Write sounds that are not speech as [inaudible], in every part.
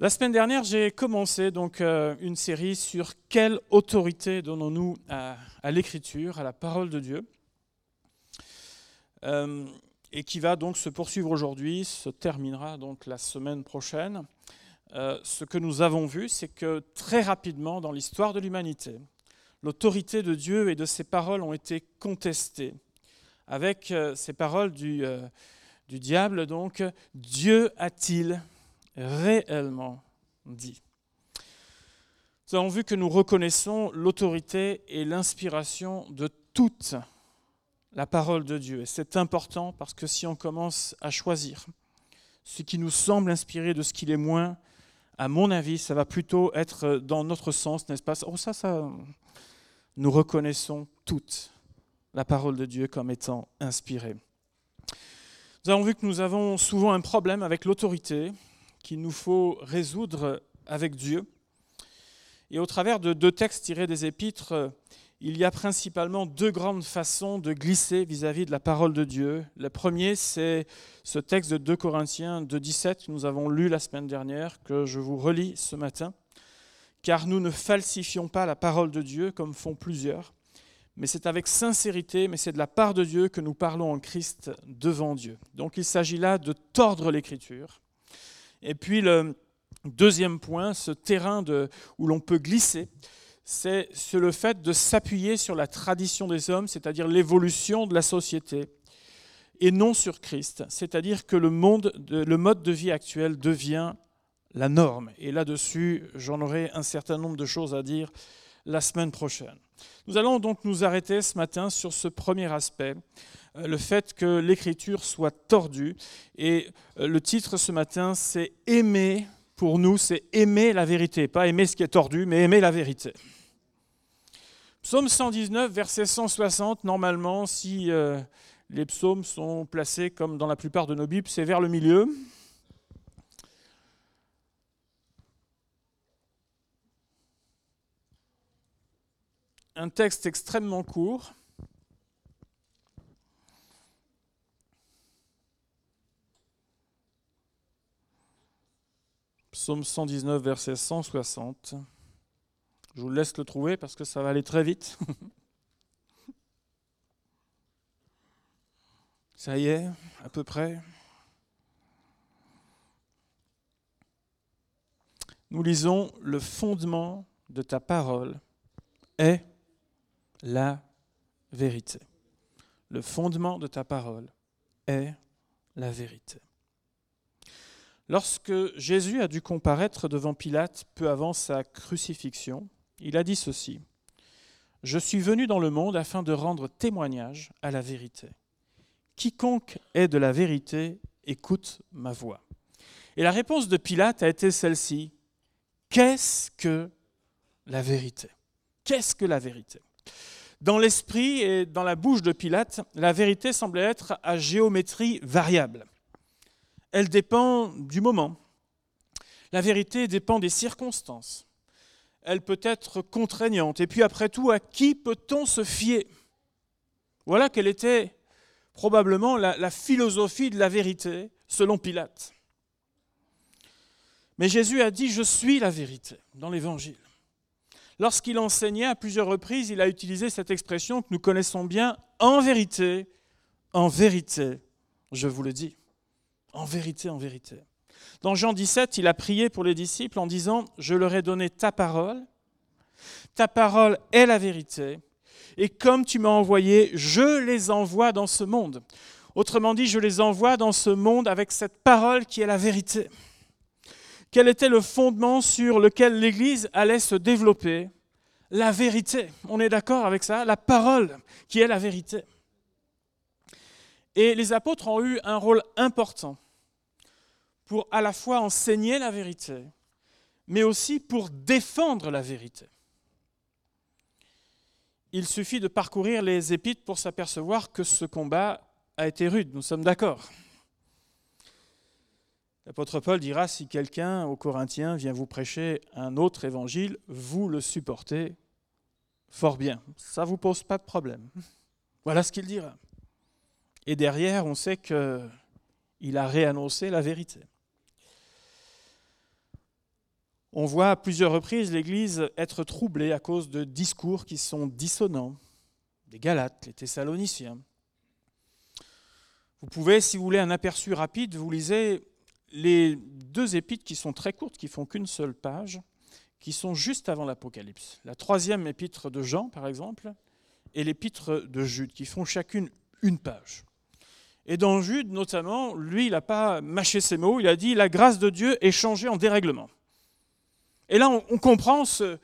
La semaine dernière, j'ai commencé donc euh, une série sur quelle autorité donnons-nous à, l'écriture, à la parole de Dieu, euh, et qui va donc se poursuivre aujourd'hui, se terminera donc la semaine prochaine. Euh, ce que nous avons vu, c'est que très rapidement dans l'histoire de l'humanité, l'autorité de Dieu et de ses paroles ont été contestées. Avec ces paroles du, du diable, donc, Dieu a-t-il réellement dit. Nous avons vu que nous reconnaissons l'autorité et l'inspiration de toute la parole de Dieu. Et c'est important parce que si on commence à choisir ce qui nous semble inspiré de ce qu'il est moins, à mon avis, ça va plutôt être dans notre sens, n'est-ce pas? Oh, ça, ça. Nous reconnaissons toute la parole de Dieu comme étant inspirée. Nous avons vu que nous avons souvent un problème avec l'autorité, qu'il nous faut résoudre avec Dieu. Et au travers de deux textes tirés des épîtres, il y a principalement deux grandes façons de glisser vis-à-vis de la parole de Dieu. Le premier, c'est ce texte de 2 Corinthiens 2.17 que nous avons lu la semaine dernière, que je vous relis ce matin. Car nous ne falsifions pas la parole de Dieu comme font plusieurs, mais c'est avec sincérité, mais c'est de la part de Dieu que nous parlons en Christ devant Dieu. Donc il s'agit là de tordre l'écriture et puis le deuxième point, ce terrain où l'on peut glisser, c'est le fait de s'appuyer sur la tradition des hommes, c'est-à-dire l'évolution de la société, et non sur Christ, c'est-à-dire que le, monde, le mode de vie actuel devient la norme. Et là-dessus, j'en aurai un certain nombre de choses à dire la semaine prochaine. Nous allons donc nous arrêter ce matin sur ce premier aspect, euh, le fait que l'écriture soit tordue. Et euh, le titre ce matin, c'est Aimer, pour nous, c'est aimer la vérité. Pas aimer ce qui est tordu, mais aimer la vérité. Psaume 119, verset 160, normalement, si euh, les psaumes sont placés comme dans la plupart de nos Bibles, c'est vers le milieu. Un texte extrêmement court. Psaume 119, verset 160. Je vous laisse le trouver parce que ça va aller très vite. [laughs] ça y est, à peu près. Nous lisons le fondement de ta parole est la vérité. Le fondement de ta parole est la vérité. Lorsque Jésus a dû comparaître devant Pilate peu avant sa crucifixion, il a dit ceci. Je suis venu dans le monde afin de rendre témoignage à la vérité. Quiconque est de la vérité écoute ma voix. Et la réponse de Pilate a été celle-ci. Qu'est-ce que la vérité? Qu'est-ce que la vérité? Dans l'esprit et dans la bouche de Pilate, la vérité semblait être à géométrie variable elle dépend du moment. La vérité dépend des circonstances. Elle peut être contraignante. Et puis après tout, à qui peut-on se fier? Voilà quelle était probablement la, philosophie de la vérité selon Pilate. Mais Jésus a dit, je suis la vérité dans l'Évangile. Lorsqu'il enseignait à plusieurs reprises, il a utilisé cette expression que nous connaissons bien, en vérité, en vérité, je vous le dis. En vérité, en vérité. Dans Jean 17, il a prié pour les disciples en disant, je leur ai donné ta parole, ta parole est la vérité, et comme tu m'as envoyé, je les envoie dans ce monde. Autrement dit, je les envoie dans ce monde avec cette parole qui est la vérité. Quel était le fondement sur lequel l'Église allait se développer? La vérité. On est d'accord avec ça? La parole qui est la vérité. Et les apôtres ont eu un rôle important pour à la fois enseigner la vérité, mais aussi pour défendre la vérité. Il suffit de parcourir les épîtres pour s'apercevoir que ce combat a été rude, nous sommes d'accord. L'apôtre Paul dira, si quelqu'un aux Corinthiens vient vous prêcher un autre évangile, vous le supportez fort bien. Ça ne vous pose pas de problème. [laughs] Voilà ce qu'il dira. Et derrière, on sait qu'il a réannoncé la vérité. On voit à plusieurs reprises l'Église être troublée à cause de discours qui sont dissonants. Les Galates, les Thessaloniciens. Vous pouvez, si vous voulez un aperçu rapide, vous lisez les deux épîtres qui sont très courtes, qui font qu'une seule page, qui sont juste avant l'Apocalypse. La troisième épître de Jean, par exemple, et l'épître de Jude, qui font chacune une page. Et dans Jude, notamment, lui, il n'a pas mâché ses mots, il a dit La grâce de Dieu est changée en dérèglement. Et là, on, comprend ce,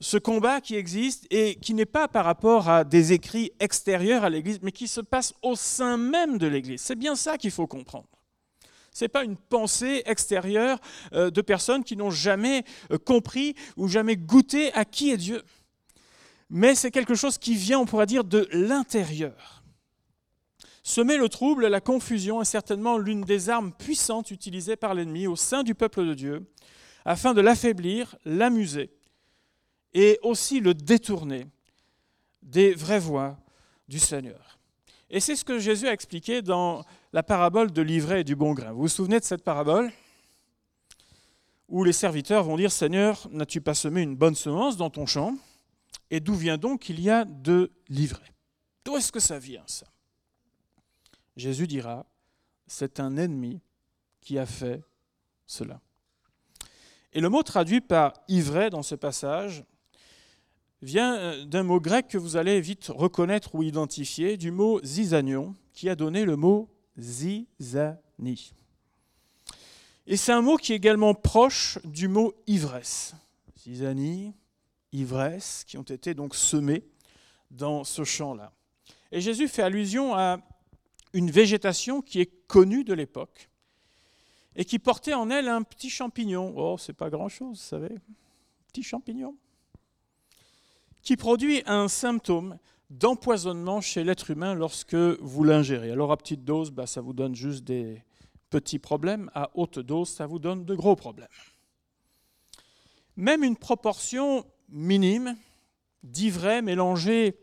ce combat qui existe et qui n'est pas par rapport à des écrits extérieurs à l'Église, mais qui se passe au sein même de l'Église. C'est bien ça qu'il faut comprendre. Ce n'est pas une pensée extérieure euh, de personnes qui n'ont jamais euh, compris ou jamais goûté à qui est Dieu. Mais c'est quelque chose qui vient, on pourrait dire, de l'intérieur. Semer le trouble, la confusion est certainement l'une des armes puissantes utilisées par l'ennemi au sein du peuple de Dieu afin de l'affaiblir, l'amuser et aussi le détourner des vraies voies du Seigneur. Et c'est ce que Jésus a expliqué dans la parabole de l'ivraie et du bon grain. Vous vous souvenez de cette parabole où les serviteurs vont dire Seigneur, n'as-tu pas semé une bonne semence dans ton champ? Et d'où vient donc qu'il y a de l'ivraie? D'où est-ce que ça vient ça? Jésus dira C'est un ennemi qui a fait cela. Et le mot traduit par ivraie dans ce passage vient euh, d'un mot grec que vous allez vite reconnaître ou identifier, du mot zizanion, qui a donné le mot zizanie. Et c'est un mot qui est également proche du mot ivresse. Zizanie, ivresse, qui ont été donc semés dans ce champ-là. Et Jésus fait allusion à une végétation qui est connue de l'époque, et qui portait en elle un petit champignon. Oh, c'est pas grand-chose, vous savez. Petit champignon. Qui produit un symptôme d'empoisonnement chez l'être humain lorsque vous l'ingérez. Alors à petite dose, bah, ça vous donne juste des petits problèmes. À haute dose, ça vous donne de gros problèmes. Même une proportion minime d'ivraie mélangée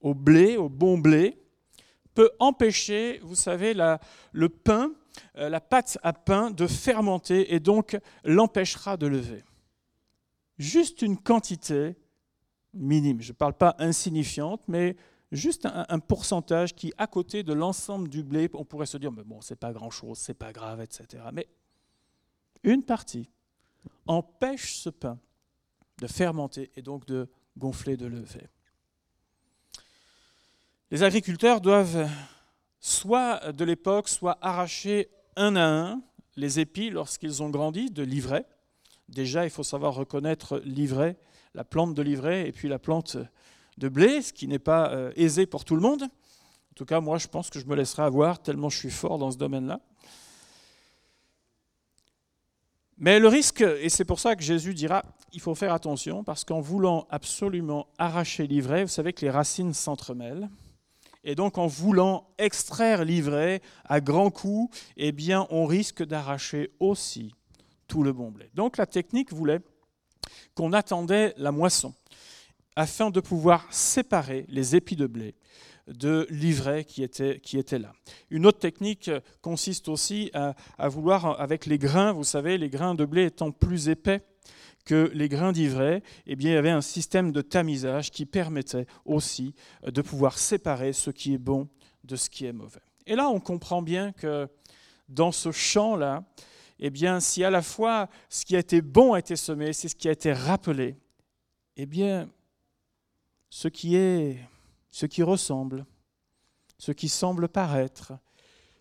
au blé, au bon blé, peut empêcher, vous savez, le pain euh, la pâte à pain de fermenter et donc l'empêchera de lever. Juste une quantité minime, je ne parle pas insignifiante, mais juste un, pourcentage qui, à côté de l'ensemble du blé, on pourrait se dire, mais bon, c'est pas grand-chose, c'est pas grave, etc. Mais une partie empêche ce pain de fermenter et donc de gonfler, de lever. Les agriculteurs doivent soit de l'époque, soit arracher un à un les épis lorsqu'ils ont grandi de l'ivraie. Déjà, il faut savoir reconnaître l'ivraie, la plante de l'ivraie et puis la plante de blé, ce qui n'est pas euh, aisé pour tout le monde. En tout cas, moi, je pense que je me laisserai avoir tellement je suis fort dans ce domaine-là. Mais le risque, et c'est pour ça que Jésus dira, il faut faire attention, parce qu'en voulant absolument arracher l'ivraie, vous savez que les racines s'entremêlent. Et donc en voulant extraire l'ivraie à grands coups, eh bien on risque d'arracher aussi tout le bon blé. Donc la technique voulait qu'on attendait la moisson afin de pouvoir séparer les épis de blé de l'ivraie qui était, là. Une autre technique consiste aussi à, vouloir, avec les grains, vous savez, les grains de blé étant plus épais, que les grains d'ivraie, eh bien, il y avait un système de tamisage qui permettait aussi de pouvoir séparer ce qui est bon de ce qui est mauvais. Et là, on comprend bien que dans ce champ-là, eh bien, si à la fois ce qui a été bon a été semé, c'est ce qui a été rappelé, eh bien, ce qui est, ce qui ressemble, ce qui semble paraître,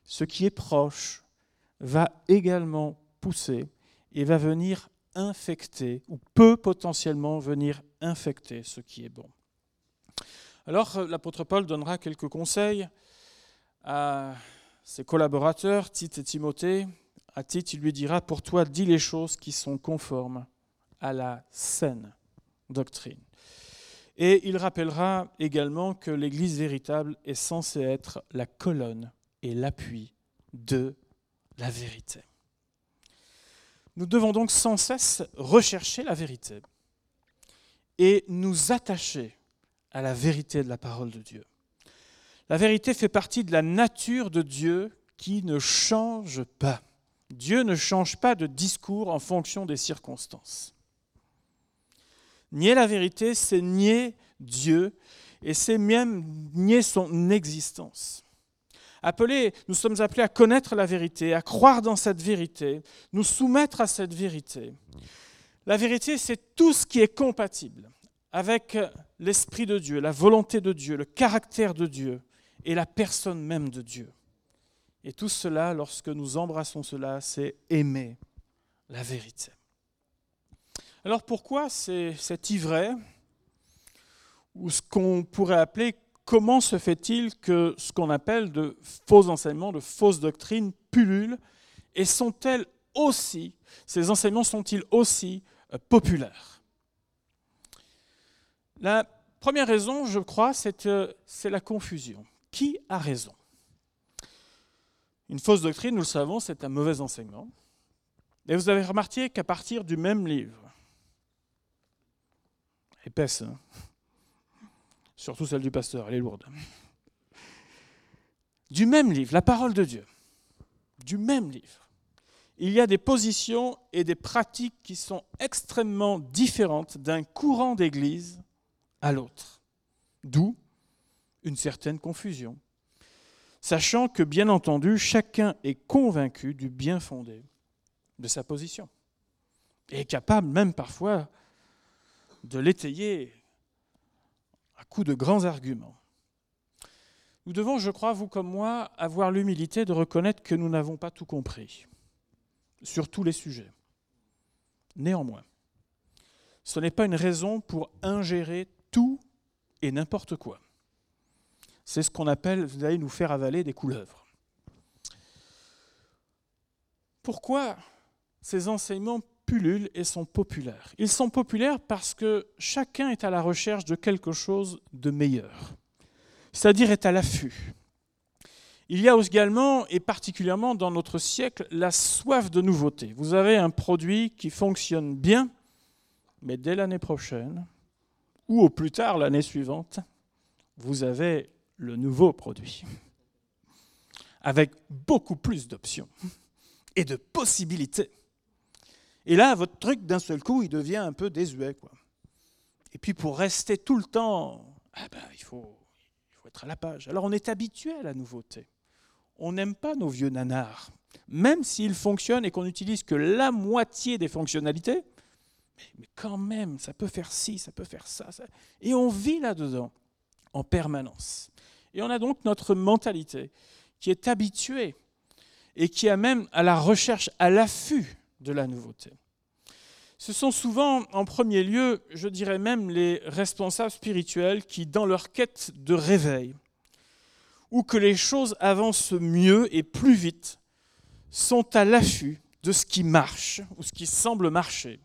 ce qui est proche, va également pousser et va venir infecter ou peut potentiellement venir infecter ce qui est bon. Alors l'apôtre Paul donnera quelques conseils à ses collaborateurs, Tite et Timothée. À Tite, il lui dira, pour toi, dis les choses qui sont conformes à la saine doctrine. Et il rappellera également que l'Église véritable est censée être la colonne et l'appui de la vérité. Nous devons donc sans cesse rechercher la vérité et nous attacher à la vérité de la parole de Dieu. La vérité fait partie de la nature de Dieu qui ne change pas. Dieu ne change pas de discours en fonction des circonstances. Nier la vérité, c'est nier Dieu et c'est même nier son existence. Appelés, nous sommes appelés à connaître la vérité, à croire dans cette vérité, nous soumettre à cette vérité. La vérité, c'est tout ce qui est compatible avec l'Esprit de Dieu, la volonté de Dieu, le caractère de Dieu et la personne même de Dieu. Et tout cela, lorsque nous embrassons cela, c'est aimer la vérité. Alors pourquoi cet ivraie, ou ce qu'on pourrait appeler comment se fait-il que ce qu'on appelle de faux enseignements, de fausses doctrines pullulent et sont-elles aussi, ces enseignements sont-ils aussi euh, populaires? La première raison, je crois, c'est la confusion. Qui a raison? Une fausse doctrine, nous le savons, c'est un mauvais enseignement. Et vous avez remarqué qu'à partir du même livre, épaisse, hein surtout celle du pasteur, elle est lourde. Du même livre, la parole de Dieu, du même livre, il y a des positions et des pratiques qui sont extrêmement différentes d'un courant d'Église à l'autre. D'où une certaine confusion, sachant que, bien entendu, chacun est convaincu du bien fondé de sa position et est capable même parfois de l'étayer à coup de grands arguments. Nous devons, je crois, vous comme moi, avoir l'humilité de reconnaître que nous n'avons pas tout compris sur tous les sujets. Néanmoins, ce n'est pas une raison pour ingérer tout et n'importe quoi. C'est ce qu'on appelle, vous allez nous faire avaler des couleuvres. Pourquoi ces enseignements pullulent et sont populaires? Ils sont populaires parce que chacun est à la recherche de quelque chose de meilleur, c'est-à-dire est à l'affût. Il y a également, et particulièrement dans notre siècle, la soif de nouveauté. Vous avez un produit qui fonctionne bien, mais dès l'année prochaine, ou au plus tard l'année suivante, vous avez le nouveau produit, avec beaucoup plus d'options et de possibilités. Et là, votre truc, d'un seul coup, il devient un peu désuet. Et puis pour rester tout le temps, ah ben, il, faut, être à la page. Alors on est habitué à la nouveauté. On n'aime pas nos vieux nanars. Même s'ils fonctionnent et qu'on n'utilise que la moitié des fonctionnalités, mais, quand même, ça peut faire ci, ça peut faire ça. Et on vit là-dedans en permanence. Et on a donc notre mentalité qui est habituée et qui a même à la recherche, à l'affût de la nouveauté. Ce sont souvent, en premier lieu, je dirais même les responsables spirituels qui, dans leur quête de réveil, ou que les choses avancent mieux et plus vite, sont à l'affût de ce qui marche ou ce qui semble marcher,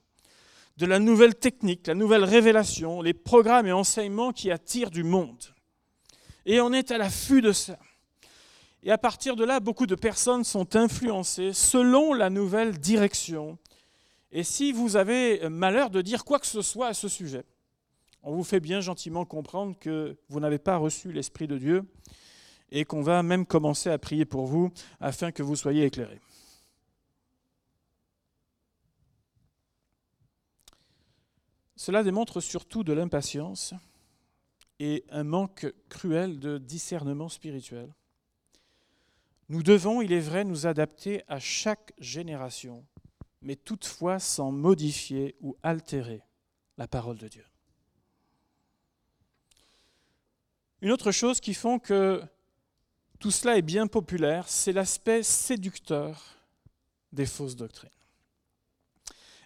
de la nouvelle technique, la nouvelle révélation, les programmes et enseignements qui attirent du monde. Et on est à l'affût de ça. Et à partir de là, beaucoup de personnes sont influencées selon la nouvelle direction. Et si vous avez malheur de dire quoi que ce soit à ce sujet, on vous fait bien gentiment comprendre que vous n'avez pas reçu l'Esprit de Dieu et qu'on va même commencer à prier pour vous afin que vous soyez éclairés. Cela démontre surtout de l'impatience et un manque cruel de discernement spirituel. Nous devons, il est vrai, nous adapter à chaque génération, mais toutefois sans modifier ou altérer la parole de Dieu. Une autre chose qui font que tout cela est bien populaire, c'est l'aspect séducteur des fausses doctrines.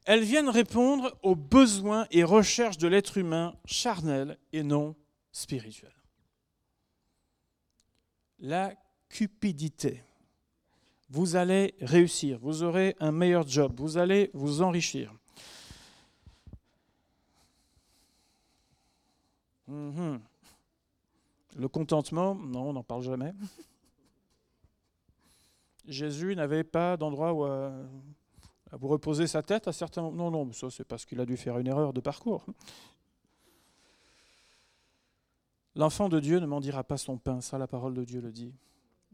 Elles viennent répondre aux besoins et recherches de l'être humain charnel et non spirituel. La cupidité. Vous allez réussir, vous aurez un meilleur job, vous allez vous enrichir. Mhm. Le contentement, non, on n'en parle jamais. Jésus n'avait pas d'endroit où euh, vous reposer sa tête à certains moments. Non, non, ça c'est parce qu'il a dû faire une erreur de parcours. L'enfant de Dieu ne m'en dira pas son pain, ça la parole de Dieu le dit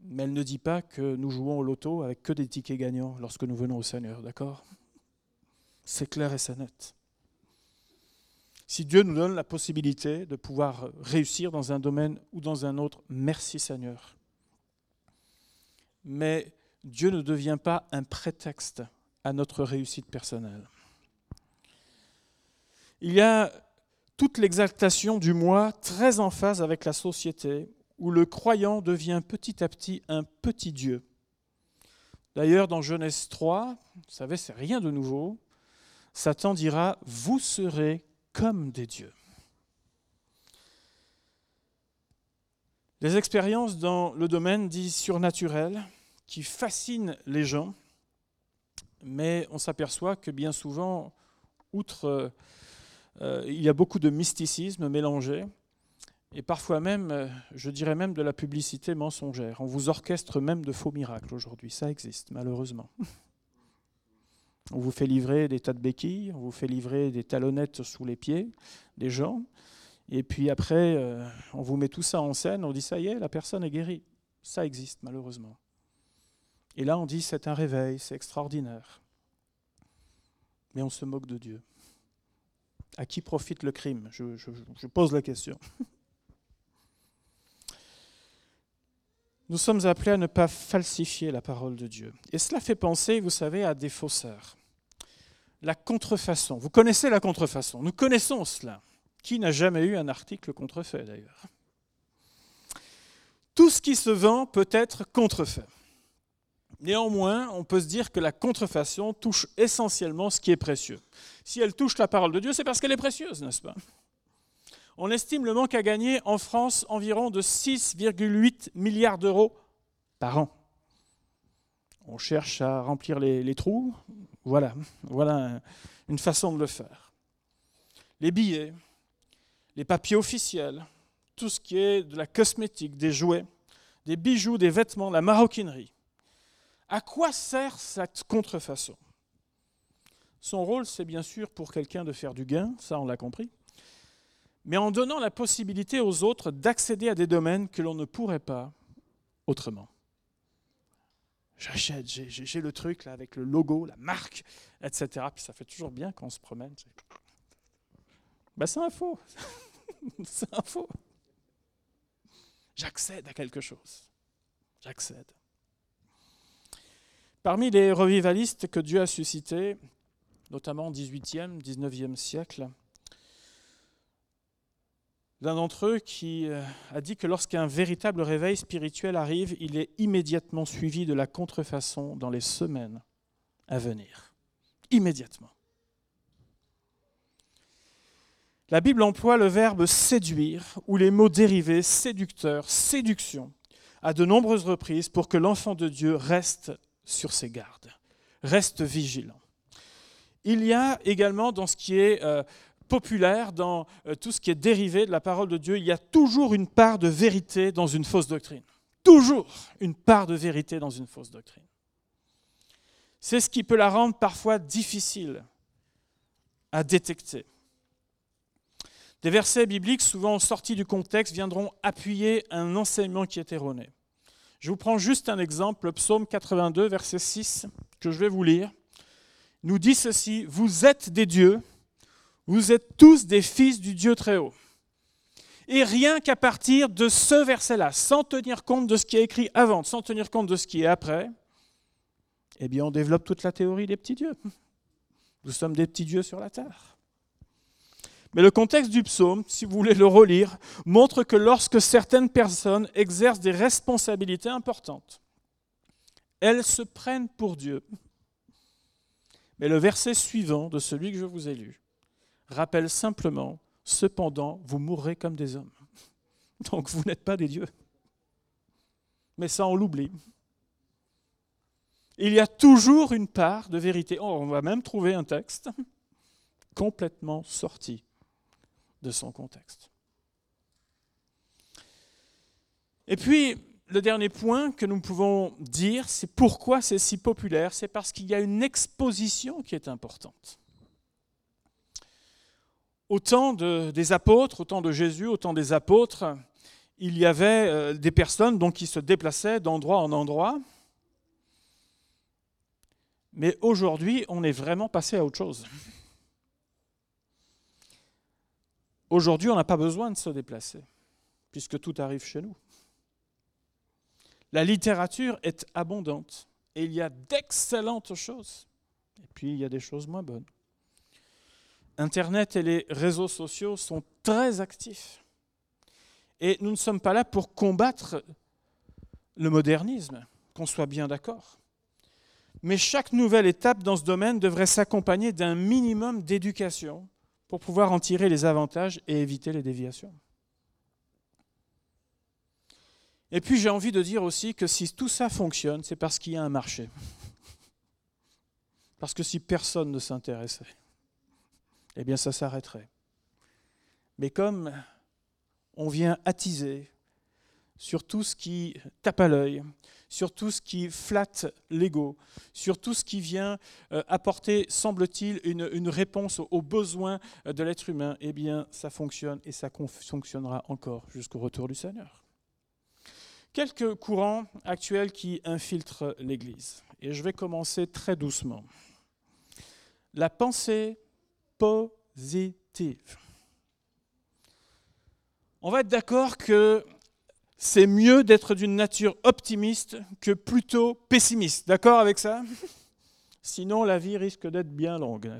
mais elle ne dit pas que nous jouons au loto avec que des tickets gagnants lorsque nous venons au Seigneur, d'accord? C'est clair et c'est net. Si Dieu nous donne la possibilité de pouvoir réussir dans un domaine ou dans un autre, merci Seigneur. Mais Dieu ne devient pas un prétexte à notre réussite personnelle. Il y a toute l'exaltation du moi très en phase avec la société où le croyant devient petit à petit un petit Dieu. D'ailleurs, dans Genèse 3, vous savez, c'est rien de nouveau, Satan dira, vous serez comme des dieux. Les expériences dans le domaine dit surnaturel qui fascinent les gens, mais on s'aperçoit que bien souvent, outre, euh, il y a beaucoup de mysticisme mélangé, et parfois même, euh, je dirais même de la publicité mensongère. On vous orchestre même de faux miracles aujourd'hui. Ça existe, malheureusement. [laughs] On vous fait livrer des tas de béquilles, on vous fait livrer des talonnettes sous les pieds des gens. Et puis après, euh, on vous met tout ça en scène, on dit ça y est, la personne est guérie. Ça existe, malheureusement. Et là, on dit c'est un réveil, c'est extraordinaire. Mais on se moque de Dieu. À qui profite le crime? Je pose la question. [laughs] Nous sommes appelés à ne pas falsifier la parole de Dieu. Et cela fait penser, vous savez, à des faussaires. La contrefaçon. Vous connaissez la contrefaçon. Nous connaissons cela. Qui n'a jamais eu un article contrefait d'ailleurs? Tout ce qui se vend peut être contrefait. Néanmoins, on peut se dire que la contrefaçon touche essentiellement ce qui est précieux. Si elle touche la parole de Dieu, c'est parce qu'elle est précieuse, n'est-ce pas? On estime le manque à gagner en France environ de 6,8 milliards d'euros par an. On cherche à remplir les, trous. Voilà, voilà une façon de le faire. Les billets, les papiers officiels, tout ce qui est de la cosmétique, des jouets, des bijoux, des vêtements, la maroquinerie. À quoi sert cette contrefaçon? Son rôle, c'est bien sûr pour quelqu'un de faire du gain, ça on l'a compris mais en donnant la possibilité aux autres d'accéder à des domaines que l'on ne pourrait pas autrement. J'achète, j'ai le truc là avec le logo, la marque, etc. Puis ça fait toujours bien quand on se promène. Ben, c'est un faux. [laughs] c'est un faux. J'accède à quelque chose. J'accède. Parmi les revivalistes que Dieu a suscités, notamment au XVIIIe, XIXe siècle, L'un d'entre eux qui euh, a dit que lorsqu'un véritable réveil spirituel arrive, il est immédiatement suivi de la contrefaçon dans les semaines à venir. Immédiatement. La Bible emploie le verbe séduire ou les mots dérivés séducteur, séduction à de nombreuses reprises pour que l'enfant de Dieu reste sur ses gardes, reste vigilant. Il y a également dans ce qui est euh, populaire, dans euh, tout ce qui est dérivé de la parole de Dieu, il y a toujours une part de vérité dans une fausse doctrine. Toujours une part de vérité dans une fausse doctrine. C'est ce qui peut la rendre parfois difficile à détecter. Des versets bibliques, souvent sortis du contexte, viendront appuyer un enseignement qui est erroné. Je vous prends juste un exemple, le psaume 82, verset 6, que je vais vous lire. Nous dit ceci, Vous êtes des dieux, vous êtes tous des fils du Dieu très haut. Et rien qu'à partir de ce verset-là, sans tenir compte de ce qui est écrit avant, sans tenir compte de ce qui est après, eh bien on développe toute la théorie des petits dieux. Nous sommes des petits dieux sur la terre. Mais le contexte du psaume, si vous voulez le relire, montre que lorsque certaines personnes exercent des responsabilités importantes, elles se prennent pour Dieu. Mais le verset suivant de celui que je vous ai lu rappelle simplement, cependant, vous mourrez comme des hommes. [laughs] Donc vous n'êtes pas des dieux. Mais ça, on l'oublie. Il y a toujours une part de vérité. Oh, on va même trouver un texte [laughs] complètement sorti de son contexte. Et puis, le dernier point que nous pouvons dire, c'est pourquoi c'est si populaire, c'est parce qu'il y a une exposition qui est importante. Au temps des apôtres, au temps de Jésus, au temps des apôtres, il y avait euh, des personnes qui se déplaçaient d'endroit en endroit. Mais aujourd'hui, on est vraiment passé à autre chose. Aujourd'hui, on n'a pas besoin de se déplacer, puisque tout arrive chez nous. La littérature est abondante et il y a d'excellentes choses. Et puis, il y a des choses moins bonnes. Internet et les réseaux sociaux sont très actifs. Et nous ne sommes pas là pour combattre le modernisme, qu'on soit bien d'accord. Mais chaque nouvelle étape dans ce domaine devrait s'accompagner d'un minimum d'éducation pour pouvoir en tirer les avantages et éviter les déviations. Et puis j'ai envie de dire aussi que si tout ça fonctionne, c'est parce qu'il y a un marché. [laughs] Parce que si personne ne s'intéressait, eh bien ça s'arrêterait. Mais comme on vient attiser sur tout ce qui tape à l'œil, sur tout ce qui flatte l'ego, sur tout ce qui vient euh, apporter, semble-t-il, une, réponse aux besoins de l'être humain, eh bien, ça fonctionne et ça fonctionnera encore jusqu'au retour du Seigneur. Quelques courants actuels qui infiltrent l'Église. Et je vais commencer très doucement. La pensée positive. On va être d'accord que c'est mieux d'être d'une nature optimiste que plutôt pessimiste. D'accord avec ça? Sinon, la vie risque d'être bien longue.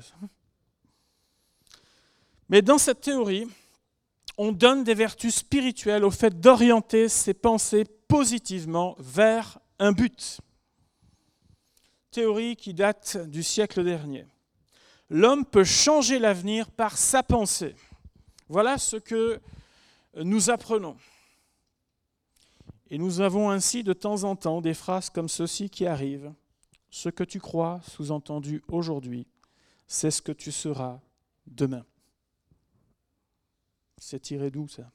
Mais dans cette théorie, on donne des vertus spirituelles au fait d'orienter ses pensées positivement vers un but. Théorie qui date du siècle dernier. L'homme peut changer l'avenir par sa pensée. Voilà ce que nous apprenons. Et nous avons ainsi de temps en temps des phrases comme ceci qui arrivent. Ce que tu crois, sous-entendu aujourd'hui, c'est ce que tu seras demain. C'est tiré d'où ça?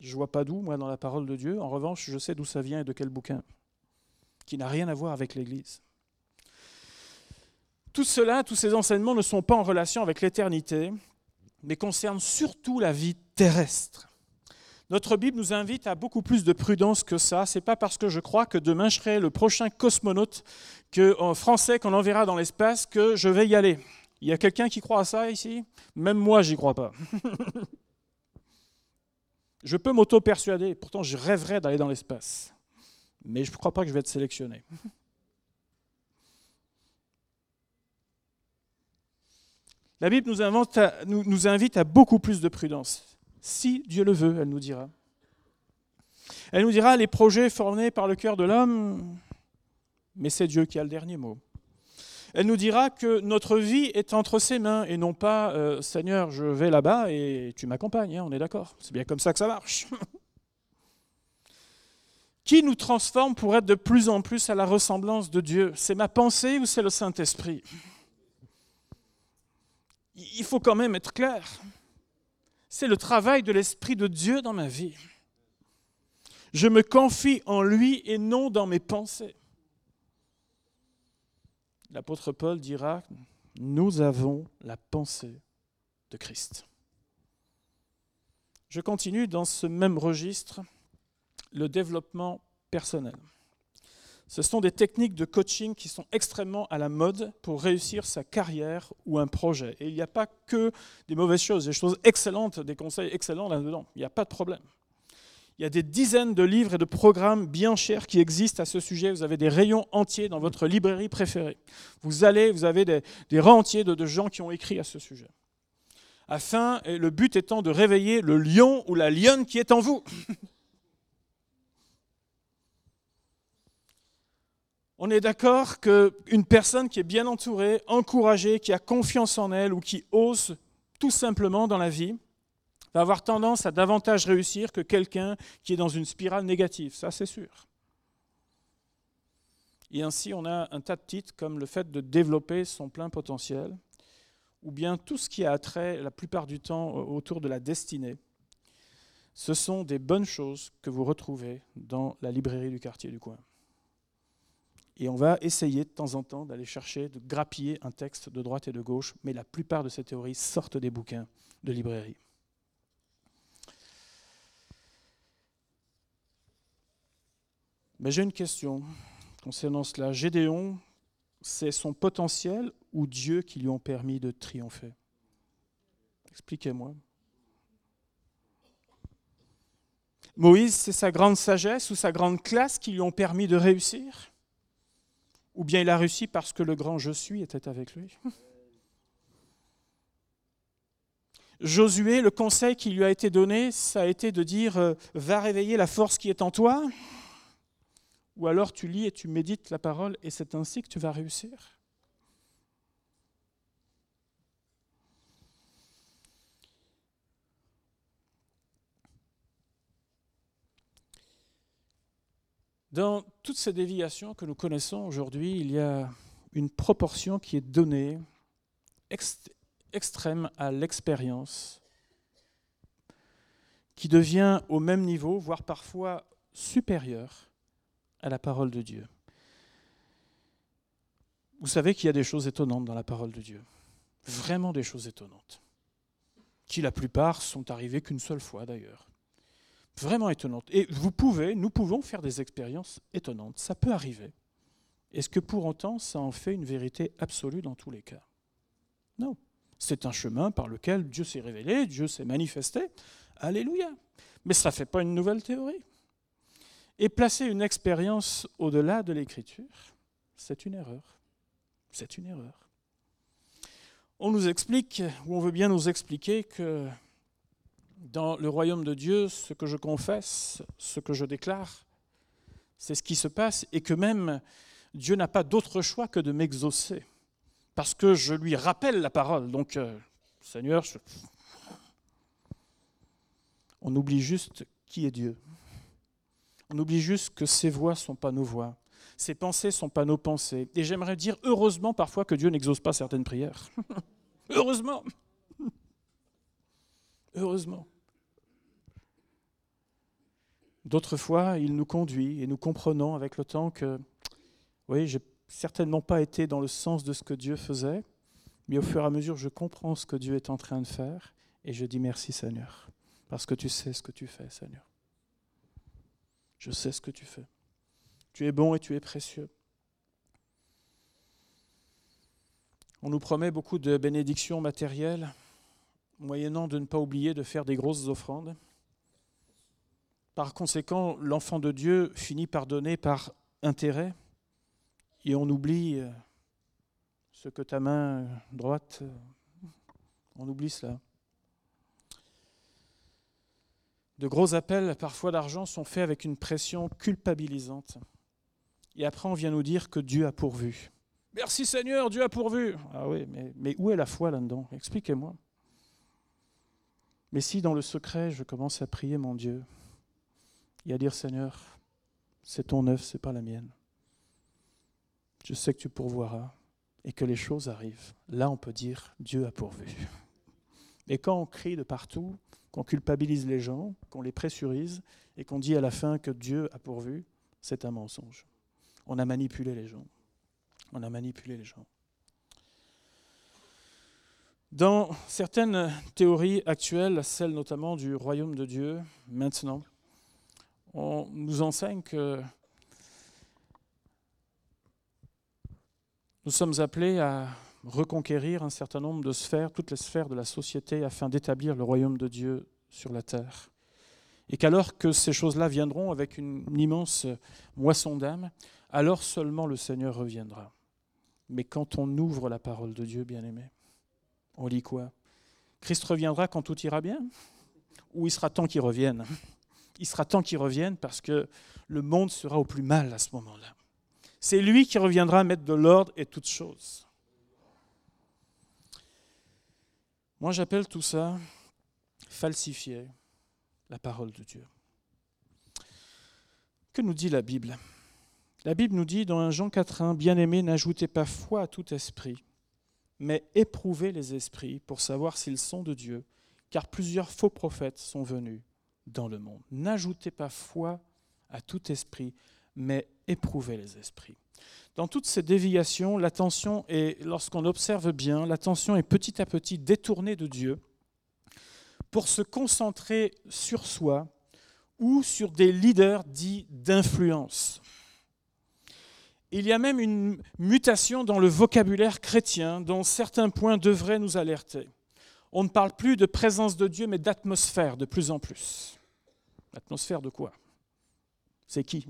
Je vois pas d'où, moi, dans la parole de Dieu. En revanche, je sais d'où ça vient et de quel bouquin, qui n'a rien à voir avec l'Église. Tout cela, tous ces enseignements ne sont pas en relation avec l'éternité, mais concernent surtout la vie terrestre. Notre Bible nous invite à beaucoup plus de prudence que ça. Ce n'est pas parce que je crois que demain je serai le prochain cosmonaute que, en français qu'on enverra dans l'espace que je vais y aller. Il y a quelqu'un qui croit à ça ici? Même moi, j'y crois pas. [laughs] je peux m'auto-persuader, pourtant je rêverais d'aller dans l'espace. Mais je ne crois pas que je vais être sélectionné. La Bible nous, invite à beaucoup plus de prudence. Si Dieu le veut, elle nous dira. Elle nous dira les projets formés par le cœur de l'homme, mais c'est Dieu qui a le dernier mot. Elle nous dira que notre vie est entre ses mains et non pas euh, Seigneur, je vais là-bas et tu m'accompagnes, hein, on est d'accord. C'est bien comme ça que ça marche. [laughs] qui nous transforme pour être de plus en plus à la ressemblance de Dieu? C'est ma pensée ou c'est le Saint-Esprit? Il faut quand même être clair. C'est le travail de l'Esprit de Dieu dans ma vie. Je me confie en lui et non dans mes pensées. L'apôtre Paul dira, nous avons la pensée de Christ. Je continue dans ce même registre, le développement personnel. Ce sont des techniques de coaching qui sont extrêmement à la mode pour réussir sa carrière ou un projet. Et il n'y a pas que des mauvaises choses, des choses excellentes, des conseils excellents là-dedans. Il n'y a pas de problème. Il y a des dizaines de livres et de programmes bien chers qui existent à ce sujet. Vous avez des rayons entiers dans votre librairie préférée. Vous allez, vous avez des, rangs entiers de, de gens qui ont écrit à ce sujet. Afin, le but étant de réveiller le lion ou la lionne qui est en vous. [laughs] on est d'accord qu'une personne qui est bien entourée, encouragée, qui a confiance en elle ou qui ose tout simplement dans la vie, va avoir tendance à davantage réussir que quelqu'un qui est dans une spirale négative, ça c'est sûr. Et ainsi, on a un tas de titres comme le fait de développer son plein potentiel, ou bien tout ce qui a trait la plupart du temps autour de la destinée. Ce sont des bonnes choses que vous retrouvez dans la librairie du quartier du coin. Et on va essayer de temps en temps d'aller chercher, de grappiller un texte de droite et de gauche, mais la plupart de ces théories sortent des bouquins de librairie. Mais j'ai une question concernant cela. Gédéon, c'est son potentiel ou Dieu qui lui ont permis de triompher? Expliquez-moi. Moïse, c'est sa grande sagesse ou sa grande classe qui lui ont permis de réussir? Ou bien il a réussi parce que le grand je suis était avec lui? [laughs] Josué, le conseil qui lui a été donné, ça a été de dire euh, va réveiller la force qui est en toi, ou alors tu lis et tu médites la parole et c'est ainsi que tu vas réussir. Dans toutes ces déviations que nous connaissons aujourd'hui, il y a une proportion qui est donnée extrême à l'expérience, qui devient au même niveau, voire parfois supérieur à la parole de Dieu. Vous savez qu'il y a des choses étonnantes dans la parole de Dieu, vraiment des choses étonnantes, qui la plupart sont arrivées qu'une seule fois d'ailleurs. Vraiment étonnantes. Et vous pouvez, nous pouvons faire des expériences étonnantes, ça peut arriver. Est-ce que pour autant ça en fait une vérité absolue dans tous les cas? Non. C'est un chemin par lequel Dieu s'est révélé, Dieu s'est manifesté. Alléluia. Mais ça ne fait pas une nouvelle théorie. Et placer une expérience au-delà de l'écriture, c'est une erreur. C'est une erreur. On nous explique, ou on veut bien nous expliquer que dans le royaume de Dieu, ce que je confesse, ce que je déclare, c'est ce qui se passe, et que même Dieu n'a pas d'autre choix que de m'exaucer parce que je lui rappelle la parole. Donc, euh, Seigneur, on oublie juste qui est Dieu. On oublie juste que ses voix ne sont pas nos voix, ses pensées ne sont pas nos pensées. Et j'aimerais dire heureusement parfois que Dieu n'exauce pas certaines prières. [laughs] heureusement. heureusement. D'autres fois, il nous conduit et nous comprenons avec le temps que, oui, j'ai certainement pas été dans le sens de ce que Dieu faisait, mais au fur et à mesure, je comprends ce que Dieu est en train de faire et je dis merci Seigneur, parce que tu sais ce que tu fais, Seigneur. Je sais ce que tu fais. Tu es bon et tu es précieux. On nous promet beaucoup de bénédictions matérielles, moyennant de ne pas oublier de faire des grosses offrandes. Par conséquent, l'enfant de Dieu finit par donner par intérêt, et on oublie euh, ce que ta main droite, euh, on oublie cela. De gros appels, parfois d'argent, sont faits avec une pression culpabilisante. Et après, on vient nous dire que Dieu a pourvu. Merci Seigneur, Dieu a pourvu. Ah oui, mais, mais où est la foi là-dedans? Expliquez-moi. Mais si dans le secret, je commence à prier mon Dieu et à dire Seigneur, c'est ton œuvre, c'est pas la mienne je sais que tu pourvoiras et que les choses arrivent. Là, on peut dire Dieu a pourvu. Et quand on crie de partout, qu'on culpabilise les gens, qu'on les pressurise et qu'on dit à la fin que Dieu a pourvu, c'est un mensonge. On a manipulé les gens. On a manipulé les gens. Dans certaines théories actuelles, celles notamment du royaume de Dieu, maintenant, on nous enseigne que Nous sommes appelés à reconquérir un certain nombre de sphères, toutes les sphères de la société, afin d'établir le royaume de Dieu sur la terre. Et qu'alors que ces choses-là viendront avec une immense moisson d'âme, alors seulement le Seigneur reviendra. Mais quand on ouvre la parole de Dieu, bien-aimé, on lit quoi? Christ reviendra quand tout ira bien? Ou il sera temps qu'il revienne? Il sera temps qu'il revienne parce que le monde sera au plus mal à ce moment-là. C'est lui qui reviendra mettre de l'ordre et toutes choses. Moi, j'appelle tout ça falsifier la parole de Dieu. Que nous dit la Bible? La Bible nous dit dans 1 Jean 4.1, Bien-aimés, n'ajoutez pas foi à tout esprit, mais éprouvez les esprits pour savoir s'ils sont de Dieu, car plusieurs faux prophètes sont venus dans le monde. N'ajoutez pas foi à tout esprit, mais éprouvez les esprits. Dans toutes ces déviations, l'attention est, lorsqu'on observe bien, l'attention est petit à petit détournée de Dieu pour se concentrer sur soi ou sur des leaders dits d'influence. Il y a même une mutation dans le vocabulaire chrétien dont certains points devraient nous alerter. On ne parle plus de présence de Dieu, mais d'atmosphère de plus en plus. Atmosphère de quoi? C'est qui?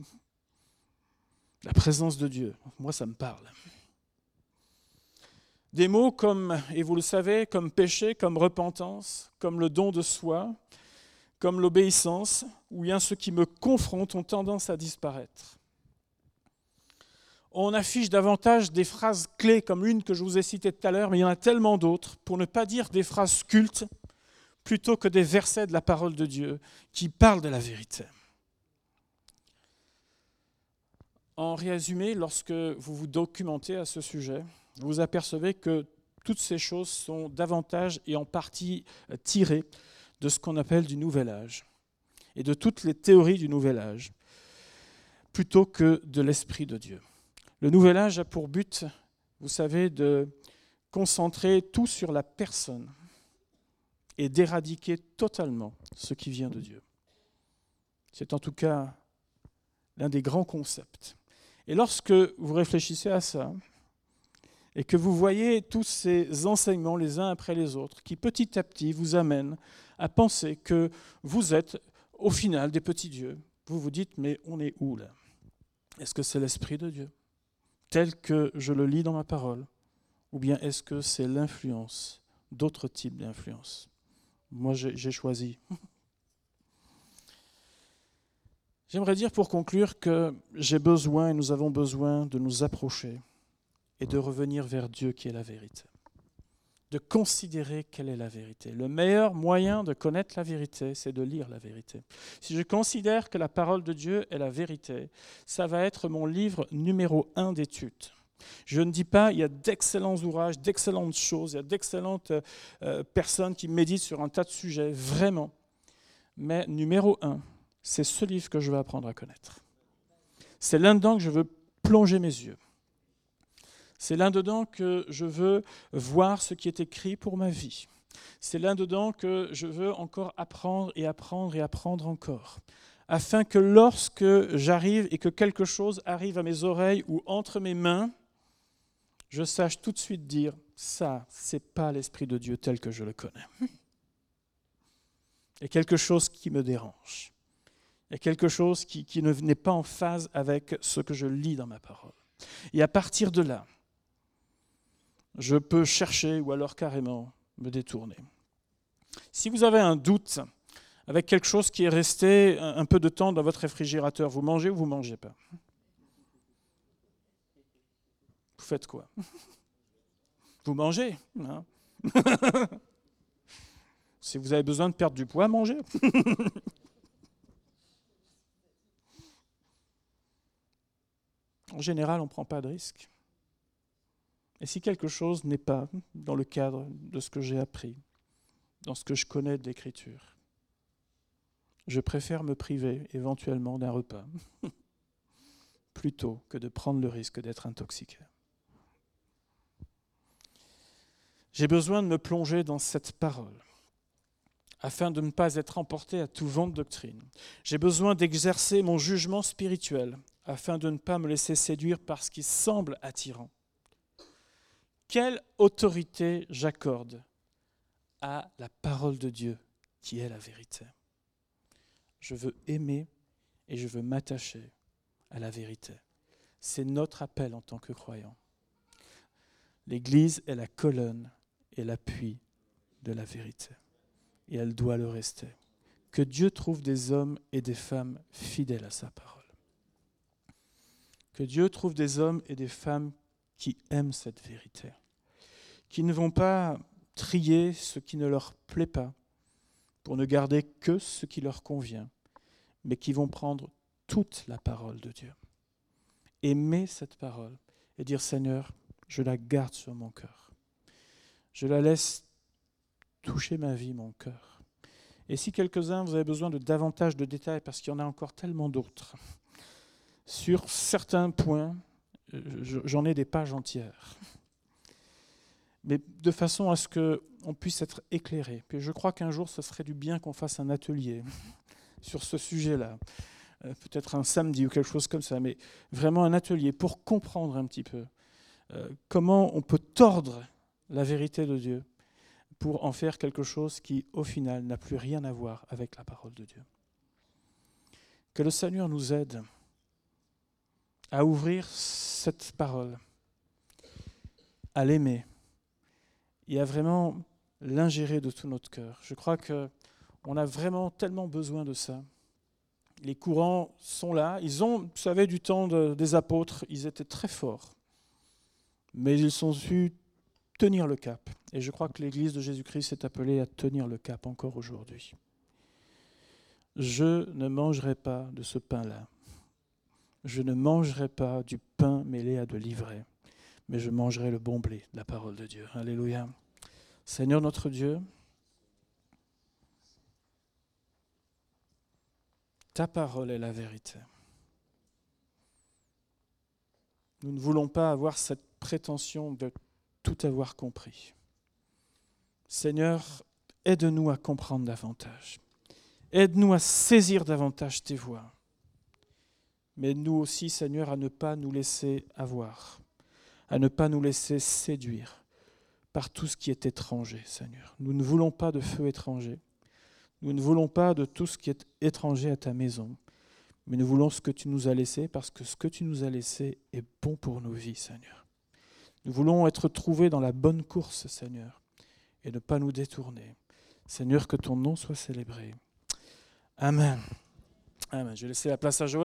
La présence de Dieu. Moi, ça me parle. Des mots comme, et vous le savez, comme péché, comme repentance, comme le don de soi, comme l'obéissance, ou bien ceux qui me confrontent ont tendance à disparaître. On affiche davantage des phrases clés comme une que je vous ai citée tout à l'heure, mais il y en a tellement d'autres, pour ne pas dire des phrases cultes, plutôt que des versets de la parole de Dieu qui parlent de la vérité. En résumé, lorsque vous vous documentez à ce sujet, vous apercevez que toutes ces choses sont davantage et en partie tirées de ce qu'on appelle du Nouvel Âge et de toutes les théories du Nouvel Âge, plutôt que de l'Esprit de Dieu. Le Nouvel Âge a pour but, vous savez, de concentrer tout sur la personne et d'éradiquer totalement ce qui vient de Dieu. C'est en tout cas l'un des grands concepts. Et lorsque vous réfléchissez à ça, et que vous voyez tous ces enseignements les uns après les autres, qui petit à petit vous amènent à penser que vous êtes au final des petits dieux. Vous vous dites, mais on est où là? Est-ce que c'est l'Esprit de Dieu, tel que je le lis dans ma parole? Ou bien est-ce que c'est l'influence, d'autres types d'influence? Moi, j'ai choisi. J'aimerais dire pour conclure que j'ai besoin et nous avons besoin de nous approcher et de revenir vers Dieu qui est la vérité. De considérer quelle est la vérité. Le meilleur moyen de connaître la vérité, c'est de lire la vérité. Si je considère que la parole de Dieu est la vérité, ça va être mon livre numéro un d'études. Je ne dis pas, il y a d'excellents ouvrages, d'excellentes choses, il y a d'excellentes euh, personnes qui méditent sur un tas de sujets, vraiment. Mais numéro un, c'est ce livre que je veux apprendre à connaître. C'est là-dedans que je veux plonger mes yeux. C'est là-dedans que je veux voir ce qui est écrit pour ma vie. C'est là-dedans que je veux encore apprendre et apprendre et apprendre encore. Afin que lorsque j'arrive et que quelque chose arrive à mes oreilles ou entre mes mains, je sache tout de suite dire ça, c'est pas l'Esprit de Dieu tel que je le connais. [laughs] A quelque chose qui me dérange. Il y a quelque chose qui, qui n'est pas en phase avec ce que je lis dans ma parole. Et à partir de là, je peux chercher ou alors carrément me détourner. Si vous avez un doute avec quelque chose qui est resté un peu de temps dans votre réfrigérateur, vous mangez ou vous ne mangez pas? Vous faites quoi? Vous mangez hein? [laughs] Si vous avez besoin de perdre du poids, mangez. [laughs] en général, on ne prend pas de risque. Et si quelque chose n'est pas dans le cadre de ce que j'ai appris, dans ce que je connais de l'Écriture, je préfère me priver éventuellement d'un repas [laughs] plutôt que de prendre le risque d'être intoxiqué. J'ai besoin de me plonger dans cette parole afin de ne pas être emporté à tout vent de doctrine. J'ai besoin d'exercer mon jugement spirituel afin de ne pas me laisser séduire par ce qui semble attirant quelle autorité j'accorde à la parole de Dieu qui est la vérité? Je veux aimer et je veux m'attacher à la vérité. C'est notre appel en tant que croyants. L'Église est la colonne et l'appui de la vérité. Et elle doit le rester. Que Dieu trouve des hommes et des femmes fidèles à sa parole. Que Dieu trouve des hommes et des femmes qui aiment cette vérité, qui ne vont pas trier ce qui ne leur plaît pas pour ne garder que ce qui leur convient, mais qui vont prendre toute la parole de Dieu, aimer cette parole et dire Seigneur, je la garde sur mon cœur, je la laisse toucher ma vie, mon cœur. Et si quelques-uns, vous avez besoin de davantage de détails, parce qu'il y en a encore tellement d'autres, sur certains points, j'en ai des pages entières. Mais de façon à ce qu'on puisse être éclairé. Puis je crois qu'un jour, ce serait du bien qu'on fasse un atelier [laughs] sur ce sujet-là. Euh, peut-être un samedi ou quelque chose comme ça, mais vraiment un atelier pour comprendre un petit peu euh, comment on peut tordre la vérité de Dieu pour en faire quelque chose qui, au final, n'a plus rien à voir avec la parole de Dieu. Que le Seigneur nous aide à ouvrir cette parole, à l'aimer et à vraiment l'ingérer de tout notre cœur. Je crois qu'on a vraiment tellement besoin de ça. Les courants sont là. Ils ont, vous savez, du temps des apôtres, ils étaient très forts. Mais ils ont su tenir le cap. Et je crois que l'Église de Jésus-Christ est appelée à tenir le cap encore aujourd'hui. Je ne mangerai pas de ce pain-là. Je ne mangerai pas du pain mêlé à de l'ivraie, mais je mangerai le bon blé, la parole de Dieu. Alléluia. Seigneur notre Dieu, ta parole est la vérité. Nous ne voulons pas avoir cette prétention de tout avoir compris. Seigneur, aide-nous à comprendre davantage. Aide-nous à saisir davantage tes voies. Mais nous aussi, Seigneur, à ne pas nous laisser avoir, à ne pas nous laisser séduire par tout ce qui est étranger, Seigneur. Nous ne voulons pas de feu étranger. Nous ne voulons pas de tout ce qui est étranger à ta maison. Mais nous voulons ce que tu nous as laissé parce que ce que tu nous as laissé est bon pour nos vies, Seigneur. Nous voulons être trouvés dans la bonne course, Seigneur, et ne pas nous détourner. Seigneur, que ton nom soit célébré. Amen. Amen. Je vais laisser la place à Joël.